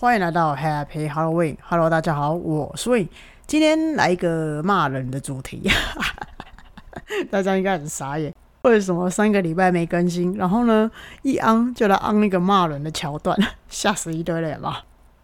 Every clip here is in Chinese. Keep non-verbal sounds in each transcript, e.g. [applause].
欢迎来到 Happy Halloween。Hello，大家好，我是 Win。今天来一个骂人的主题，[laughs] 大家应该很傻眼，为什么三个礼拜没更新？然后呢，一昂就来昂那个骂人的桥段，吓死一堆人嘛。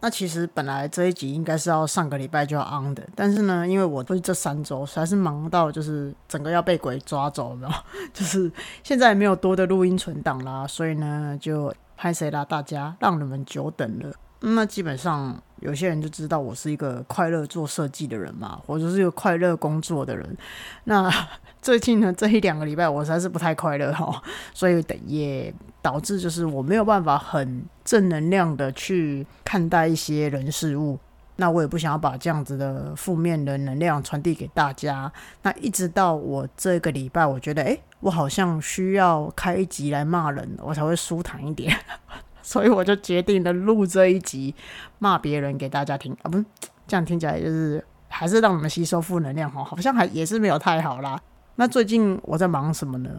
那其实本来这一集应该是要上个礼拜就要昂的，但是呢，因为我不是这三周实在是忙到就是整个要被鬼抓走了，[laughs] 就是现在没有多的录音存档啦，所以呢就拍谁啦，大家让你们久等了。那基本上有些人就知道我是一个快乐做设计的人嘛，或者是一个快乐工作的人。那 [laughs] 最近呢这一两个礼拜我实在是不太快乐哈，所以等也导致就是我没有办法很正能量的去看待一些人事物。那我也不想要把这样子的负面的能量传递给大家。那一直到我这个礼拜，我觉得诶，我好像需要开一集来骂人，我才会舒坦一点。[laughs] 所以我就决定了录这一集骂别人给大家听啊，不是这样听起来就是还是让你们吸收负能量哈，好像还也是没有太好啦。那最近我在忙什么呢？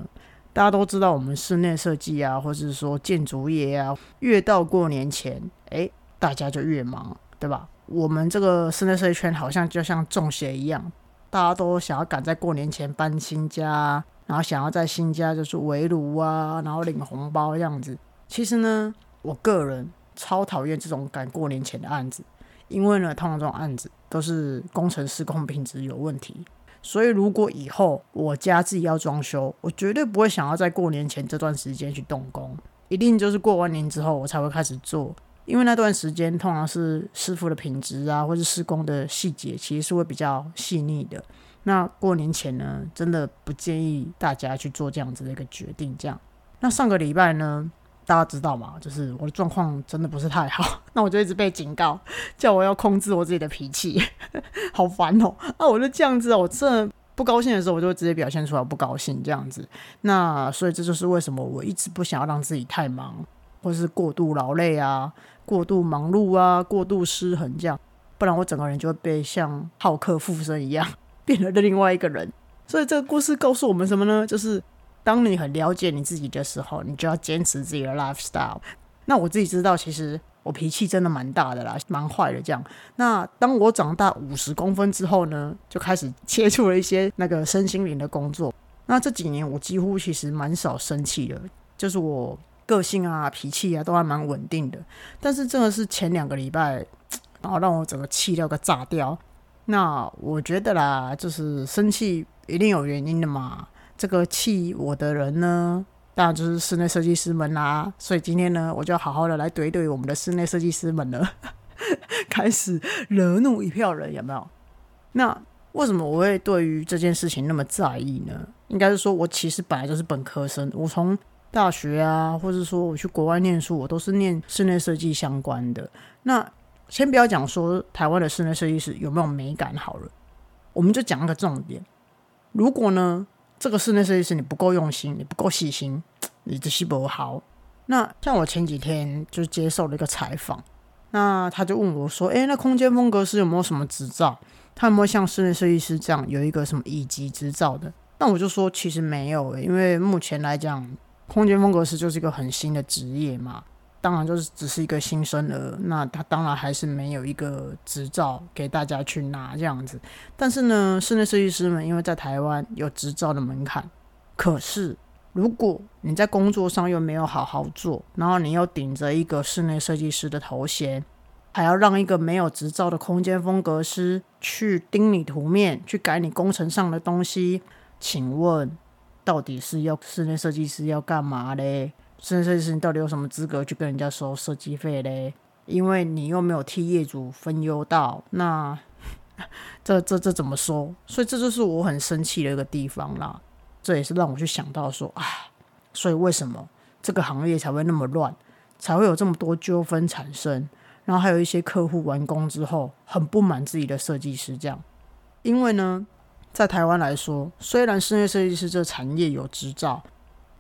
大家都知道我们室内设计啊，或是说建筑业啊，越到过年前，哎，大家就越忙，对吧？我们这个室内设计圈好像就像中邪一样，大家都想要赶在过年前搬新家，然后想要在新家就是围炉啊，然后领红包这样子。其实呢。我个人超讨厌这种赶过年前的案子，因为呢，通常这种案子都是工程施工品质有问题，所以如果以后我家自己要装修，我绝对不会想要在过年前这段时间去动工，一定就是过完年之后我才会开始做，因为那段时间通常是师傅的品质啊，或是施工的细节，其实是会比较细腻的。那过年前呢，真的不建议大家去做这样子的一个决定。这样，那上个礼拜呢？大家知道吗？就是我的状况真的不是太好，[laughs] 那我就一直被警告，叫我要控制我自己的脾气，[laughs] 好烦哦！啊，我就这样子，我真的不高兴的时候，我就会直接表现出来不高兴这样子。那所以这就是为什么我一直不想要让自己太忙，或是过度劳累啊，过度忙碌啊，过度失衡这样，不然我整个人就会被像浩克附身一样，[laughs] 变成了另外一个人。所以这个故事告诉我们什么呢？就是。当你很了解你自己的时候，你就要坚持自己的 lifestyle。那我自己知道，其实我脾气真的蛮大的啦，蛮坏的这样。那当我长大五十公分之后呢，就开始接触了一些那个身心灵的工作。那这几年我几乎其实蛮少生气的，就是我个性啊、脾气啊都还蛮稳定的。但是真的是前两个礼拜，[tsk] 然后让我整个气掉个炸掉。那我觉得啦，就是生气一定有原因的嘛。这个气我的人呢，当然就是室内设计师们啦。所以今天呢，我就好好的来怼怼我们的室内设计师们了，[laughs] 开始惹怒一票人，有没有？那为什么我会对于这件事情那么在意呢？应该是说我其实本来就是本科生，我从大学啊，或者说我去国外念书，我都是念室内设计相关的。那先不要讲说台湾的室内设计师有没有美感好了，我们就讲一个重点。如果呢？这个室内设计师你不够用心，你不够细心，[tsk] 你这是不好。那像我前几天就接受了一个采访，那他就问我说：“诶，那空间风格师有没有什么执照？他有没有像室内设计师这样有一个什么乙级执照的？”那我就说其实没有，因为目前来讲，空间风格师就是一个很新的职业嘛。当然就是只是一个新生儿，那他当然还是没有一个执照给大家去拿这样子。但是呢，室内设计师们因为在台湾有执照的门槛，可是如果你在工作上又没有好好做，然后你又顶着一个室内设计师的头衔，还要让一个没有执照的空间风格师去盯你图面、去改你工程上的东西，请问到底是要室内设计师要干嘛嘞？室内设计师，你到底有什么资格去跟人家收设计费嘞？因为你又没有替业主分忧到，那 [laughs] 这这这怎么说？所以这就是我很生气的一个地方啦。这也是让我去想到说啊，所以为什么这个行业才会那么乱，才会有这么多纠纷产生？然后还有一些客户完工之后很不满自己的设计师这样。因为呢，在台湾来说，虽然室内设计师这产业有执照，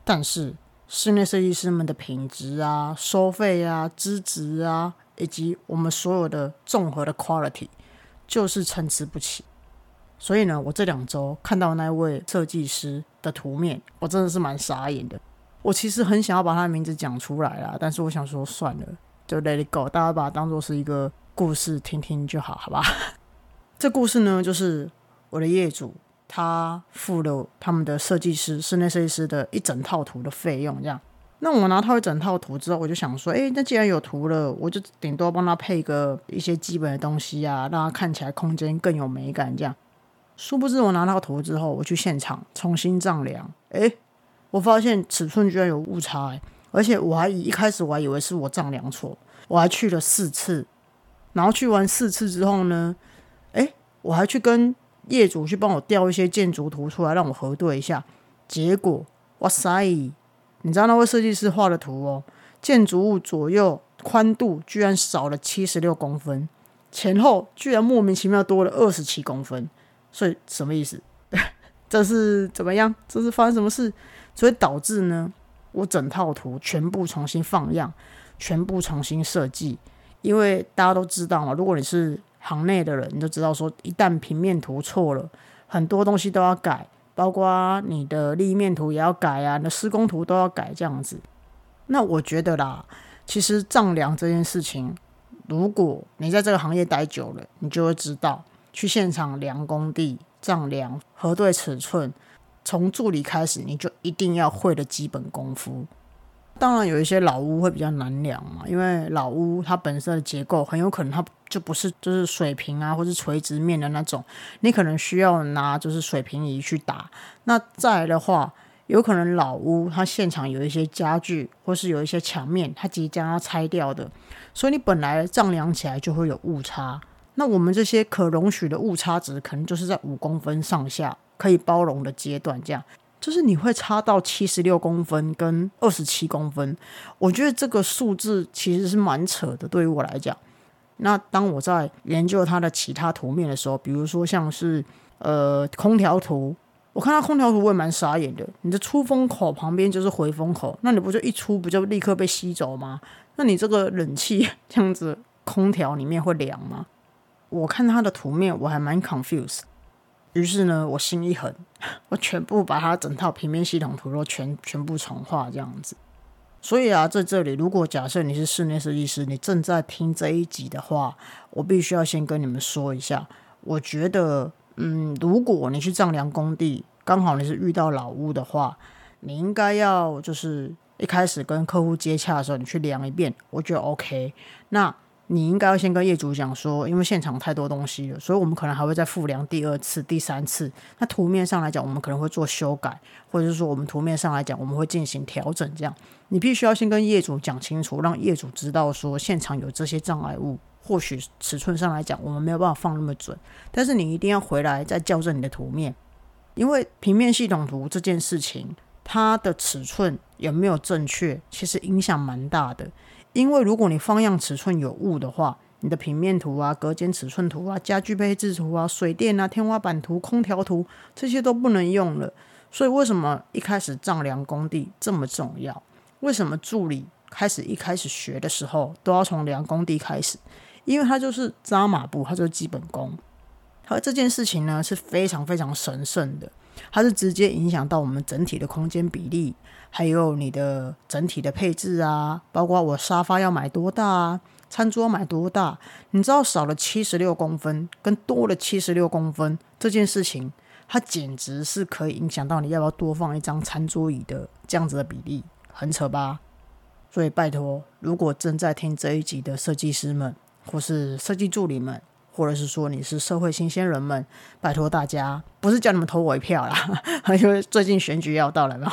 但是室内设计师们的品质啊、收费啊、资质啊，以及我们所有的综合的 quality，就是参差不齐。所以呢，我这两周看到那位设计师的图面，我真的是蛮傻眼的。我其实很想要把他的名字讲出来啦，但是我想说算了，就 let it go，大家把它当做是一个故事听听就好，好吧？[laughs] 这故事呢，就是我的业主他付了他们的设计师、室内设计师的一整套图的费用，这样。那我拿到一整套图之后，我就想说，诶，那既然有图了，我就顶多帮他配个一些基本的东西啊，让他看起来空间更有美感，这样。殊不知我拿到图之后，我去现场重新丈量，诶，我发现尺寸居然有误差，诶，而且我还一开始我还以为是我丈量错，我还去了四次，然后去完四次之后呢？我还去跟业主去帮我调一些建筑图出来，让我核对一下。结果，哇塞！你知道那位设计师画的图哦，建筑物左右宽度居然少了七十六公分，前后居然莫名其妙多了二十七公分。所以什么意思？[laughs] 这是怎么样？这是发生什么事？所以导致呢，我整套图全部重新放样，全部重新设计。因为大家都知道嘛，如果你是行内的人，你就知道说，一旦平面图错了，很多东西都要改，包括你的立面图也要改啊，你的施工图都要改这样子。那我觉得啦，其实丈量这件事情，如果你在这个行业待久了，你就会知道，去现场量工地、丈量、核对尺寸，从助理开始，你就一定要会的基本功夫。当然有一些老屋会比较难量嘛，因为老屋它本身的结构很有可能它就不是就是水平啊，或是垂直面的那种，你可能需要拿就是水平仪去打。那再来的话，有可能老屋它现场有一些家具或是有一些墙面，它即将要拆掉的，所以你本来丈量起来就会有误差。那我们这些可容许的误差值，可能就是在五公分上下可以包容的阶段，这样。就是你会差到七十六公分跟二十七公分，我觉得这个数字其实是蛮扯的。对于我来讲，那当我在研究它的其他图面的时候，比如说像是呃空调图，我看到空调图我也蛮傻眼的。你的出风口旁边就是回风口，那你不就一出不就立刻被吸走吗？那你这个冷气这样子，空调里面会凉吗？我看它的图面我还蛮 confused。于是呢，我心一狠，我全部把它整套平面系统图都全全部重画这样子。所以啊，在这里，如果假设你是室内设计师，你正在听这一集的话，我必须要先跟你们说一下，我觉得，嗯，如果你去丈量工地，刚好你是遇到老屋的话，你应该要就是一开始跟客户接洽的时候，你去量一遍，我觉得 OK。那你应该要先跟业主讲说，因为现场太多东西了，所以我们可能还会再复量第二次、第三次。那图面上来讲，我们可能会做修改，或者是说我们图面上来讲，我们会进行调整。这样，你必须要先跟业主讲清楚，让业主知道说现场有这些障碍物。或许尺寸上来讲，我们没有办法放那么准，但是你一定要回来再校正你的图面，因为平面系统图这件事情，它的尺寸有没有正确，其实影响蛮大的。因为如果你放样尺寸有误的话，你的平面图啊、隔间尺寸图啊、家具配置图啊、水电啊、天花板图、空调图这些都不能用了。所以为什么一开始丈量工地这么重要？为什么助理开始一开始学的时候都要从量工地开始？因为它就是扎马步，它就是基本功。而这件事情呢是非常非常神圣的，它是直接影响到我们整体的空间比例。还有你的整体的配置啊，包括我沙发要买多大啊，餐桌买多大？你知道少了七十六公分跟多了七十六公分这件事情，它简直是可以影响到你要不要多放一张餐桌椅的这样子的比例，很扯吧？所以拜托，如果正在听这一集的设计师们，或是设计助理们，或者是说你是社会新鲜人们，拜托大家，不是叫你们投我一票啦，[laughs] 因为最近选举要到了，嘛？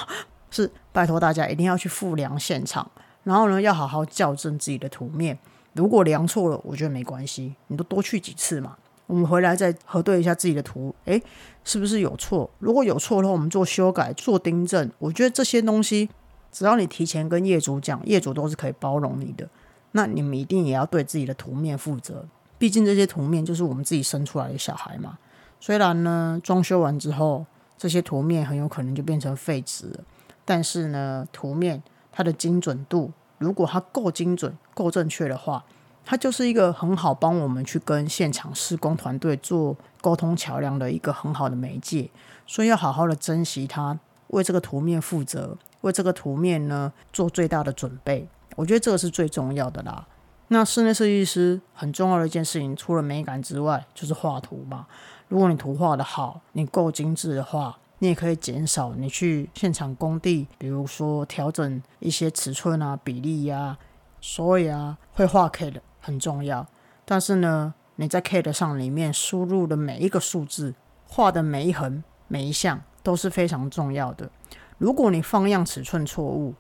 是拜托大家一定要去复量现场，然后呢，要好好校正自己的图面。如果量错了，我觉得没关系，你都多去几次嘛。我们回来再核对一下自己的图，诶，是不是有错？如果有错的话，我们做修改、做订正。我觉得这些东西，只要你提前跟业主讲，业主都是可以包容你的。那你们一定也要对自己的图面负责，毕竟这些图面就是我们自己生出来的小孩嘛。虽然呢，装修完之后，这些图面很有可能就变成废纸。但是呢，图面它的精准度，如果它够精准、够正确的话，它就是一个很好帮我们去跟现场施工团队做沟通桥梁的一个很好的媒介。所以要好好的珍惜它，为这个图面负责，为这个图面呢做最大的准备。我觉得这个是最重要的啦。那室内设计师很重要的一件事情，除了美感之外，就是画图嘛。如果你图画的好，你够精致的话，你也可以减少你去现场工地，比如说调整一些尺寸啊、比例呀。所以啊，会画 CAD 很重要。但是呢，你在 CAD 上里面输入的每一个数字，画的每一横、每一项都是非常重要的。如果你放样尺寸错误，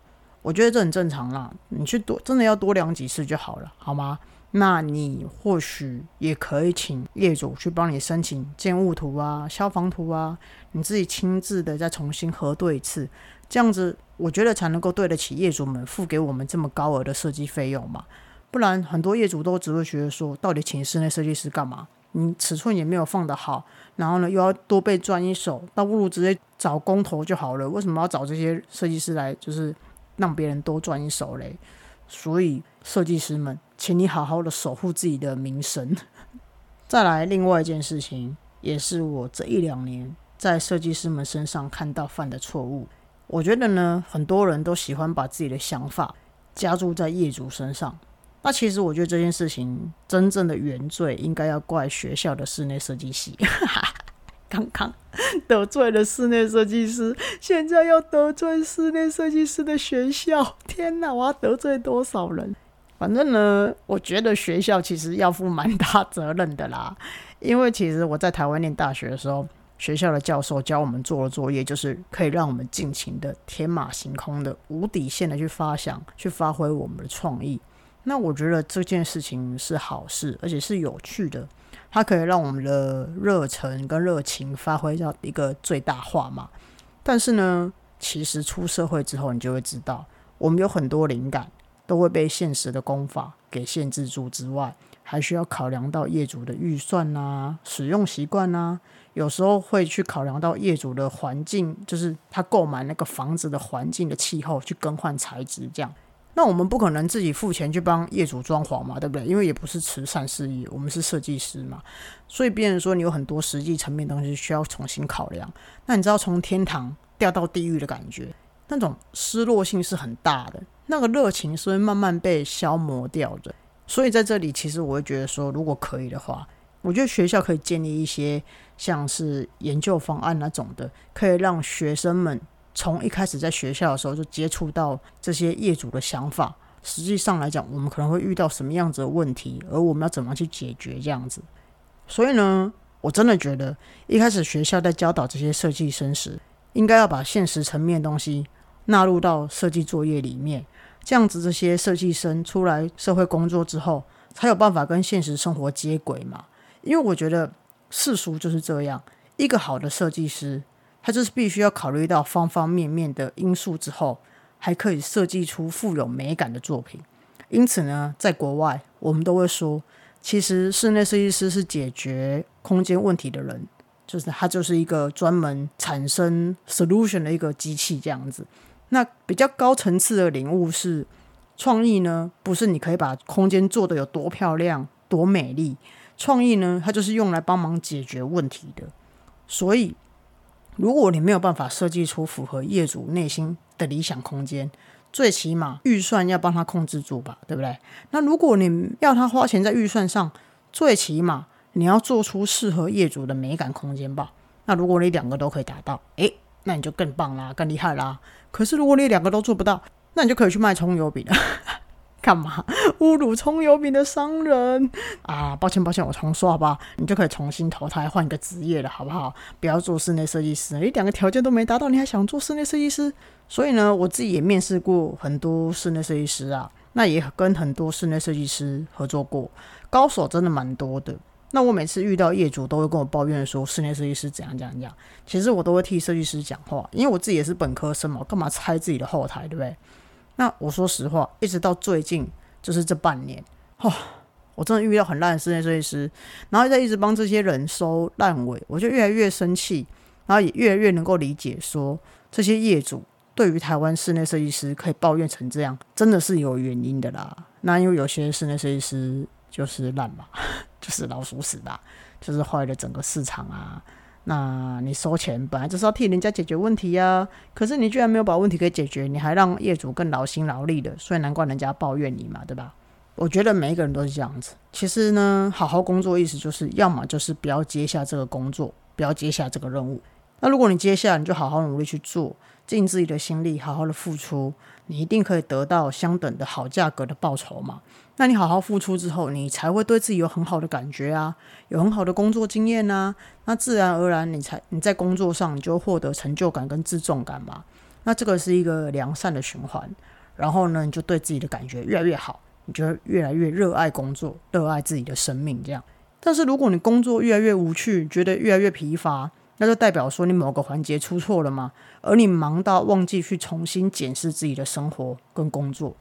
我觉得这很正常啦。你去多真的要多量几次就好了，好吗？那你或许也可以请业主去帮你申请建物图啊、消防图啊，你自己亲自的再重新核对一次，这样子我觉得才能够对得起业主们付给我们这么高额的设计费用嘛。不然很多业主都只会觉得说，到底请室内设计师干嘛？你尺寸也没有放得好，然后呢又要多被赚一手，倒不如直接找工头就好了。为什么要找这些设计师来，就是让别人多赚一手嘞？所以设计师们，请你好好的守护自己的名声。[laughs] 再来，另外一件事情，也是我这一两年在设计师们身上看到犯的错误。我觉得呢，很多人都喜欢把自己的想法加注在业主身上。那其实我觉得这件事情真正的原罪应该要怪学校的室内设计系。[laughs] 刚刚得罪了室内设计师，现在要得罪室内设计师的学校。[laughs] 天哪，我要得罪多少人？反正呢，我觉得学校其实要负蛮大责任的啦。因为其实我在台湾念大学的时候，学校的教授教我们做的作业，就是可以让我们尽情的天马行空的、无底线的去发想、去发挥我们的创意。那我觉得这件事情是好事，而且是有趣的。它可以让我们的热忱跟热情发挥到一个最大化嘛？但是呢，其实出社会之后，你就会知道，我们有很多灵感都会被现实的功法给限制住之外，还需要考量到业主的预算呐、使用习惯呐，有时候会去考量到业主的环境，就是他购买那个房子的环境的气候，去更换材质这样。那我们不可能自己付钱去帮业主装潢嘛，对不对？因为也不是慈善事业，我们是设计师嘛，所以别人说你有很多实际层面东西需要重新考量。那你知道从天堂掉到地狱的感觉，那种失落性是很大的，那个热情是会慢慢被消磨掉的。所以在这里，其实我会觉得说，如果可以的话，我觉得学校可以建立一些像是研究方案那种的，可以让学生们。从一开始在学校的时候就接触到这些业主的想法，实际上来讲，我们可能会遇到什么样子的问题，而我们要怎么去解决这样子。所以呢，我真的觉得一开始学校在教导这些设计生时，应该要把现实层面的东西纳入到设计作业里面，这样子这些设计生出来社会工作之后，才有办法跟现实生活接轨嘛。因为我觉得世俗就是这样，一个好的设计师。它就是必须要考虑到方方面面的因素之后，还可以设计出富有美感的作品。因此呢，在国外，我们都会说，其实室内设计师是解决空间问题的人，就是他就是一个专门产生 solution 的一个机器这样子。那比较高层次的领悟是，创意呢，不是你可以把空间做的有多漂亮、多美丽，创意呢，它就是用来帮忙解决问题的。所以。如果你没有办法设计出符合业主内心的理想空间，最起码预算要帮他控制住吧，对不对？那如果你要他花钱在预算上，最起码你要做出适合业主的美感空间吧。那如果你两个都可以达到，诶，那你就更棒啦，更厉害啦。可是如果你两个都做不到，那你就可以去卖葱油饼了。干嘛 [laughs] 侮辱葱油饼的商人啊？抱歉抱歉，我重说好不好？你就可以重新投胎，换一个职业了，好不好？不要做室内设计师，你两个条件都没达到，你还想做室内设计师？所以呢，我自己也面试过很多室内设计师啊，那也跟很多室内设计师合作过，高手真的蛮多的。那我每次遇到业主，都会跟我抱怨说室内设计师怎样怎样怎样。其实我都会替设计师讲话，因为我自己也是本科生嘛，干嘛拆自己的后台，对不对？那我说实话，一直到最近，就是这半年，哦，我真的遇到很烂的室内设计师，然后在一直帮这些人收烂尾，我就越来越生气，然后也越来越能够理解，说这些业主对于台湾室内设计师可以抱怨成这样，真的是有原因的啦。那因为有些室内设计师就是烂嘛，[laughs] 就是老鼠屎吧，就是坏了整个市场啊。那你收钱本来就是要替人家解决问题呀，可是你居然没有把问题给解决，你还让业主更劳心劳力的，所以难怪人家抱怨你嘛，对吧？我觉得每一个人都是这样子。其实呢，好好工作意思就是，要么就是不要接下这个工作，不要接下这个任务。那如果你接下，你就好好努力去做，尽自己的心力，好好的付出，你一定可以得到相等的好价格的报酬嘛。那你好好付出之后，你才会对自己有很好的感觉啊，有很好的工作经验啊。那自然而然，你才你在工作上你就获得成就感跟自重感嘛。那这个是一个良善的循环。然后呢，你就对自己的感觉越来越好，你就越来越热爱工作，热爱自己的生命这样。但是如果你工作越来越无趣，觉得越来越疲乏，那就代表说你某个环节出错了吗？而你忙到忘记去重新检视自己的生活跟工作，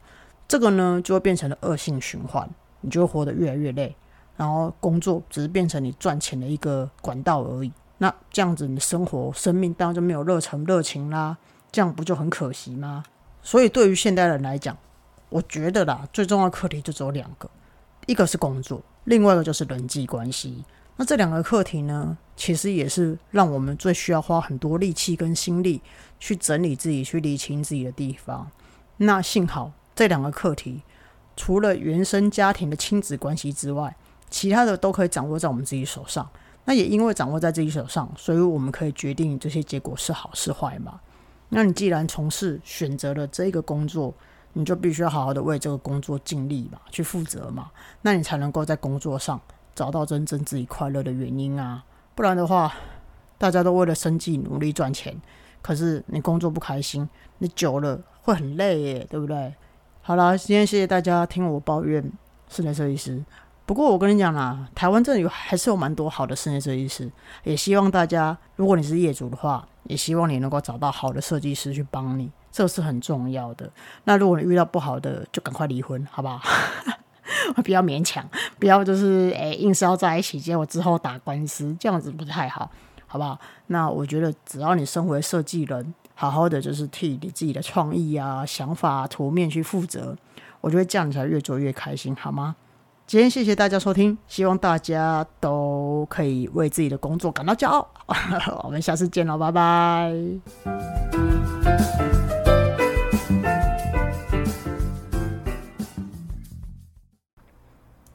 这个呢就会变成了恶性循环，你就会活得越来越累，然后工作只是变成你赚钱的一个管道而已。那这样子你的生活、生命当然就没有热忱、热情啦，这样不就很可惜吗？所以对于现代人来讲，我觉得啦，最重要的课题就只有两个，一个是工作，另外一个就是人际关系。那这两个课题呢，其实也是让我们最需要花很多力气跟心力去整理自己、去理清自己的地方。那幸好这两个课题，除了原生家庭的亲子关系之外，其他的都可以掌握在我们自己手上。那也因为掌握在自己手上，所以我们可以决定这些结果是好是坏嘛。那你既然从事选择了这个工作，你就必须要好好的为这个工作尽力嘛，去负责嘛，那你才能够在工作上。找到真正自己快乐的原因啊，不然的话，大家都为了生计努力赚钱，可是你工作不开心，你久了会很累耶，对不对？好了，今天谢谢大家听我抱怨室内设计师。不过我跟你讲啦，台湾这里还是有蛮多好的室内设计师，也希望大家，如果你是业主的话，也希望你能够找到好的设计师去帮你，这是很重要的。那如果你遇到不好的，就赶快离婚，好不好？[laughs] 不要勉强，不要就是诶硬是要在一起，结果之后打官司，这样子不太好，好不好？那我觉得只要你身为设计人，好好的就是替你自己的创意啊、想法、图面去负责，我觉得这样你才越做越开心，好吗？今天谢谢大家收听，希望大家都可以为自己的工作感到骄傲。[laughs] 我们下次见了，拜拜。